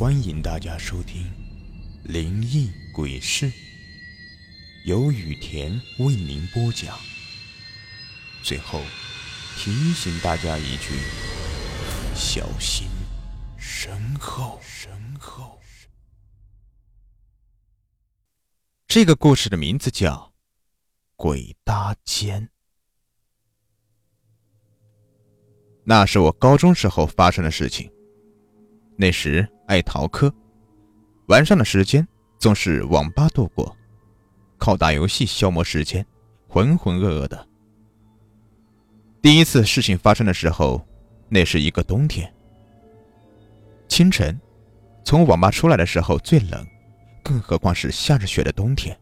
欢迎大家收听《灵异鬼事》，由雨田为您播讲。最后提醒大家一句：小心身后。身后。这个故事的名字叫《鬼搭肩》。那是我高中时候发生的事情。那时爱逃课，晚上的时间总是网吧度过，靠打游戏消磨时间，浑浑噩噩的。第一次事情发生的时候，那是一个冬天。清晨，从网吧出来的时候最冷，更何况是下着雪的冬天。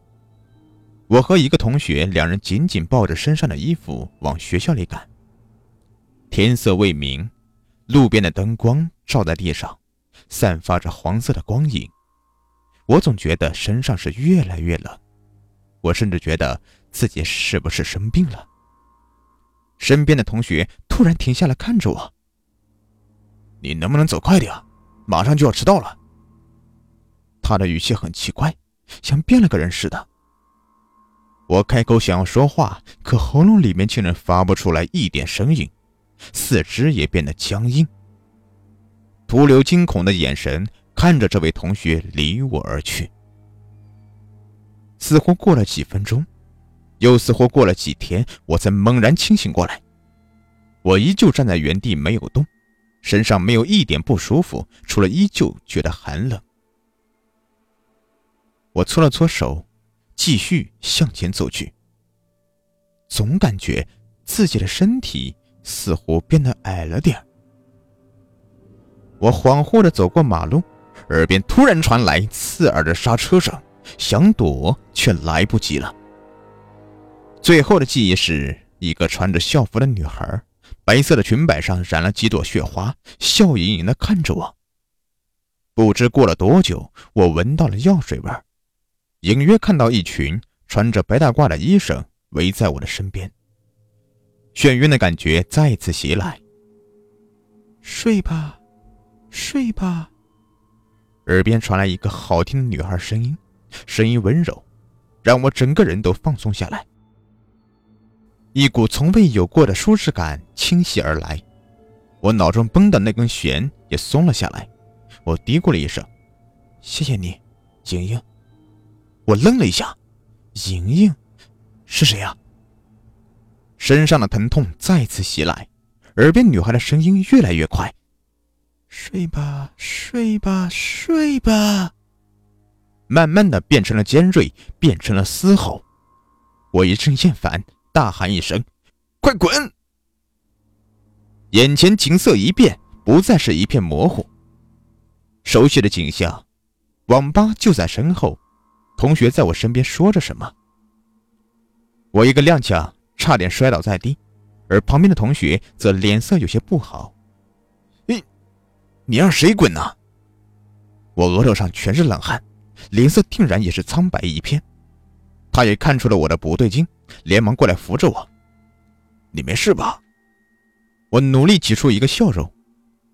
我和一个同学两人紧紧抱着身上的衣服往学校里赶。天色未明，路边的灯光照在地上。散发着黄色的光影，我总觉得身上是越来越冷，我甚至觉得自己是不是生病了。身边的同学突然停下来看着我：“你能不能走快点？马上就要迟到了。”他的语气很奇怪，像变了个人似的。我开口想要说话，可喉咙里面竟然发不出来一点声音，四肢也变得僵硬。徒留惊恐的眼神看着这位同学离我而去，似乎过了几分钟，又似乎过了几天，我才猛然清醒过来。我依旧站在原地没有动，身上没有一点不舒服，除了依旧觉得寒冷。我搓了搓手，继续向前走去。总感觉自己的身体似乎变得矮了点我恍惚地走过马路，耳边突然传来刺耳的刹车声，想躲却来不及了。最后的记忆是一个穿着校服的女孩，白色的裙摆上染了几朵雪花，笑盈盈地看着我。不知过了多久，我闻到了药水味隐约看到一群穿着白大褂的医生围在我的身边。眩晕的感觉再次袭来，睡吧。睡吧。耳边传来一个好听的女孩声音，声音温柔，让我整个人都放松下来。一股从未有过的舒适感倾袭而来，我脑中绷的那根弦也松了下来。我嘀咕了一声：“谢谢你，莹莹。”我愣了一下，莹莹是谁呀？身上的疼痛再次袭来，耳边女孩的声音越来越快。睡吧，睡吧，睡吧。慢慢的变成了尖锐，变成了嘶吼。我一阵厌烦，大喊一声：“快滚！”眼前景色一变，不再是一片模糊。熟悉的景象，网吧就在身后，同学在我身边说着什么。我一个踉跄，差点摔倒在地，而旁边的同学则脸色有些不好。你让谁滚呢？我额头上全是冷汗，脸色定然也是苍白一片。他也看出了我的不对劲，连忙过来扶着我。你没事吧？我努力挤出一个笑容。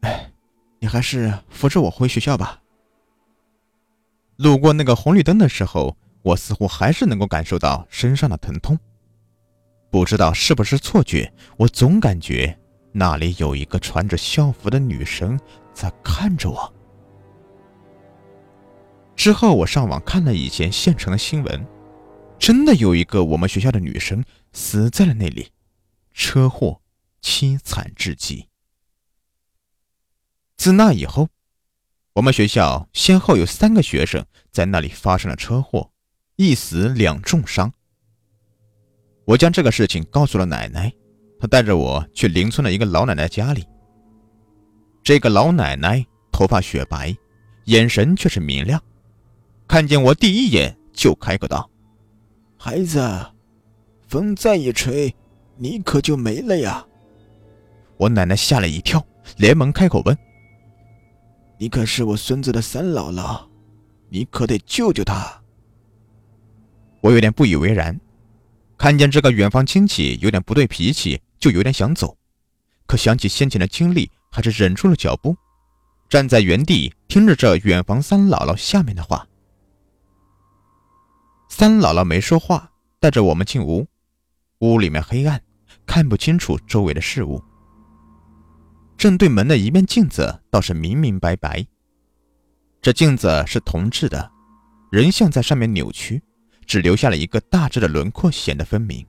哎，你还是扶着我回学校吧。路过那个红绿灯的时候，我似乎还是能够感受到身上的疼痛。不知道是不是错觉，我总感觉那里有一个穿着校服的女生。在看着我。之后，我上网看了以前县城的新闻，真的有一个我们学校的女生死在了那里，车祸，凄惨至极。自那以后，我们学校先后有三个学生在那里发生了车祸，一死两重伤。我将这个事情告诉了奶奶，她带着我去邻村的一个老奶奶家里。这个老奶奶头发雪白，眼神却是明亮。看见我第一眼就开口道：“孩子，风再一吹，你可就没了呀！”我奶奶吓了一跳，连忙开口问：“你可是我孙子的三姥姥，你可得救救他。”我有点不以为然，看见这个远方亲戚有点不对脾气，就有点想走，可想起先前的经历。还是忍住了脚步，站在原地听着这远房三姥姥下面的话。三姥姥没说话，带着我们进屋。屋里面黑暗，看不清楚周围的事物。正对门的一面镜子倒是明明白白。这镜子是铜制的，人像在上面扭曲，只留下了一个大致的轮廓，显得分明。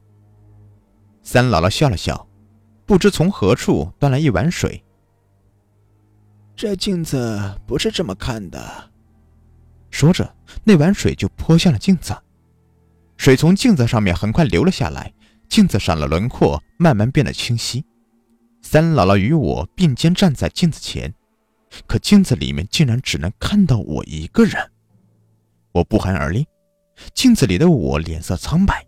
三姥姥笑了笑，不知从何处端来一碗水。这镜子不是这么看的。说着，那碗水就泼向了镜子，水从镜子上面很快流了下来，镜子上的轮廓慢慢变得清晰。三姥姥与我并肩站在镜子前，可镜子里面竟然只能看到我一个人。我不寒而栗，镜子里的我脸色苍白，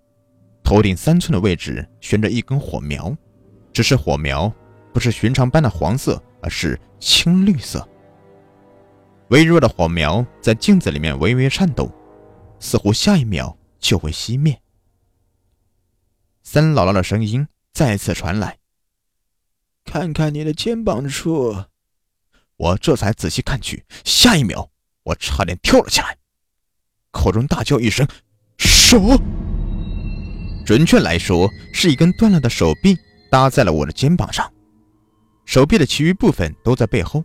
头顶三寸的位置悬着一根火苗，只是火苗不是寻常般的黄色，而是青绿色。微弱的火苗在镜子里面微微颤抖，似乎下一秒就会熄灭。三姥姥的声音再次传来。看看你的肩膀处，我这才仔细看去，下一秒我差点跳了起来，口中大叫一声：“手！”准确来说，是一根断了的手臂搭在了我的肩膀上，手臂的其余部分都在背后，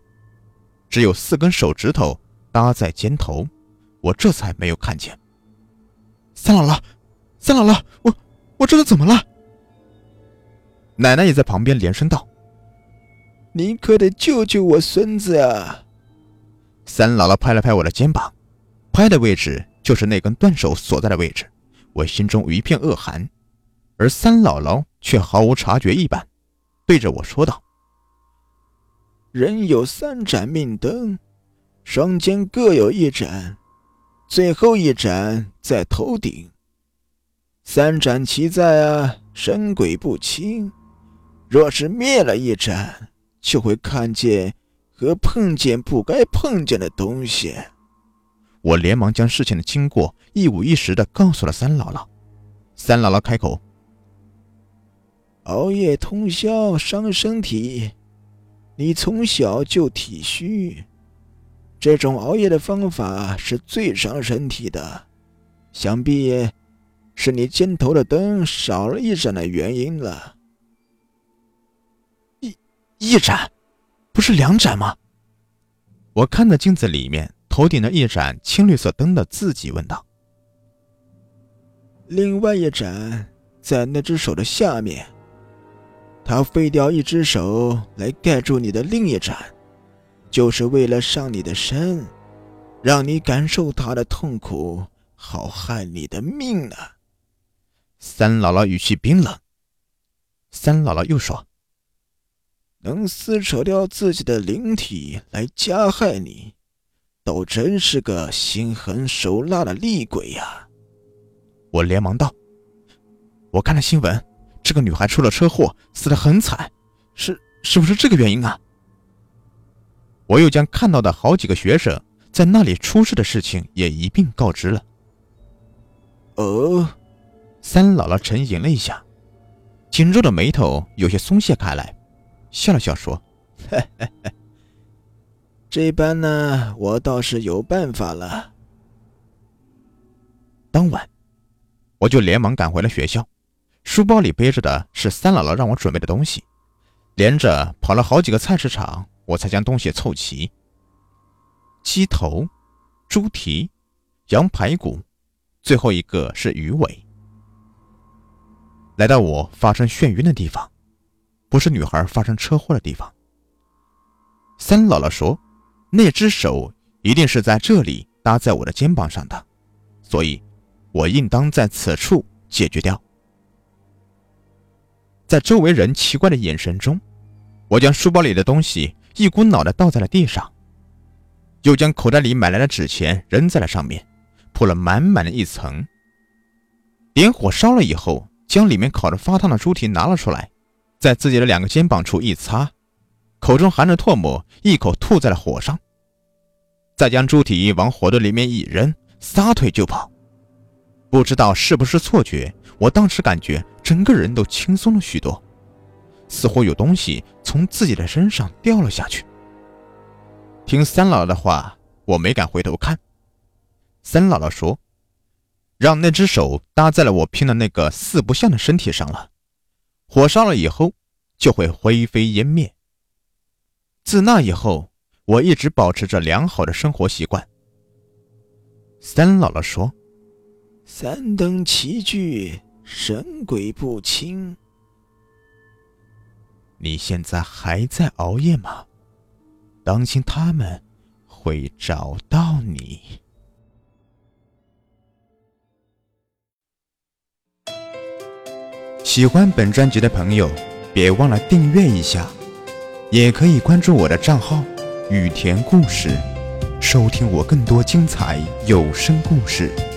只有四根手指头搭在肩头，我这才没有看见。三姥姥，三姥姥，我我这是怎么了？奶奶也在旁边连声道。你可得救救我孙子啊！三姥姥拍了拍我的肩膀，拍的位置就是那根断手所在的位置。我心中一片恶寒，而三姥姥却毫无察觉一般，对着我说道：“人有三盏命灯，双肩各有一盏，最后一盏在头顶。三盏齐在啊，神鬼不侵。若是灭了一盏。”就会看见和碰见不该碰见的东西。我连忙将事情的经过一五一十的告诉了三姥姥。三姥姥开口：“熬夜通宵伤身体，你从小就体虚，这种熬夜的方法是最伤身体的，想必是你肩头的灯少了一盏的原因了。”一一盏，不是两盏吗？我看着镜子里面头顶的一盏青绿色灯的自己问道：“另外一盏在那只手的下面，他废掉一只手来盖住你的另一盏，就是为了上你的身，让你感受他的痛苦，好害你的命呢。”三姥姥语气冰冷。三姥姥又说。能撕扯掉自己的灵体来加害你，倒真是个心狠手辣的厉鬼呀！我连忙道：“我看了新闻，这个女孩出了车祸，死得很惨，是是不是这个原因啊？”我又将看到的好几个学生在那里出事的事情也一并告知了。哦，三姥姥沉吟了一下，紧皱的眉头有些松懈开来。笑了笑说：“嘿嘿嘿这般呢，我倒是有办法了。”当晚，我就连忙赶回了学校，书包里背着的是三姥姥让我准备的东西，连着跑了好几个菜市场，我才将东西凑齐：鸡头、猪蹄、羊排骨，最后一个是鱼尾。来到我发生眩晕的地方。不是女孩发生车祸的地方。三姥姥说：“那只手一定是在这里搭在我的肩膀上的，所以，我应当在此处解决掉。”在周围人奇怪的眼神中，我将书包里的东西一股脑的倒在了地上，又将口袋里买来的纸钱扔在了上面，铺了满满的一层。点火烧了以后，将里面烤得发烫的猪蹄拿了出来。在自己的两个肩膀处一擦，口中含着唾沫，一口吐在了火上，再将猪蹄往火堆里面一扔，撒腿就跑。不知道是不是错觉，我当时感觉整个人都轻松了许多，似乎有东西从自己的身上掉了下去。听三姥姥的话，我没敢回头看。三姥姥说：“让那只手搭在了我拼的那个四不像的身体上了，火烧了以后就会灰飞烟灭。”自那以后，我一直保持着良好的生活习惯。三姥姥说：“三灯齐聚，神鬼不清。”你现在还在熬夜吗？当心他们会找到你。喜欢本专辑的朋友，别忘了订阅一下，也可以关注我的账号“雨田故事”，收听我更多精彩有声故事。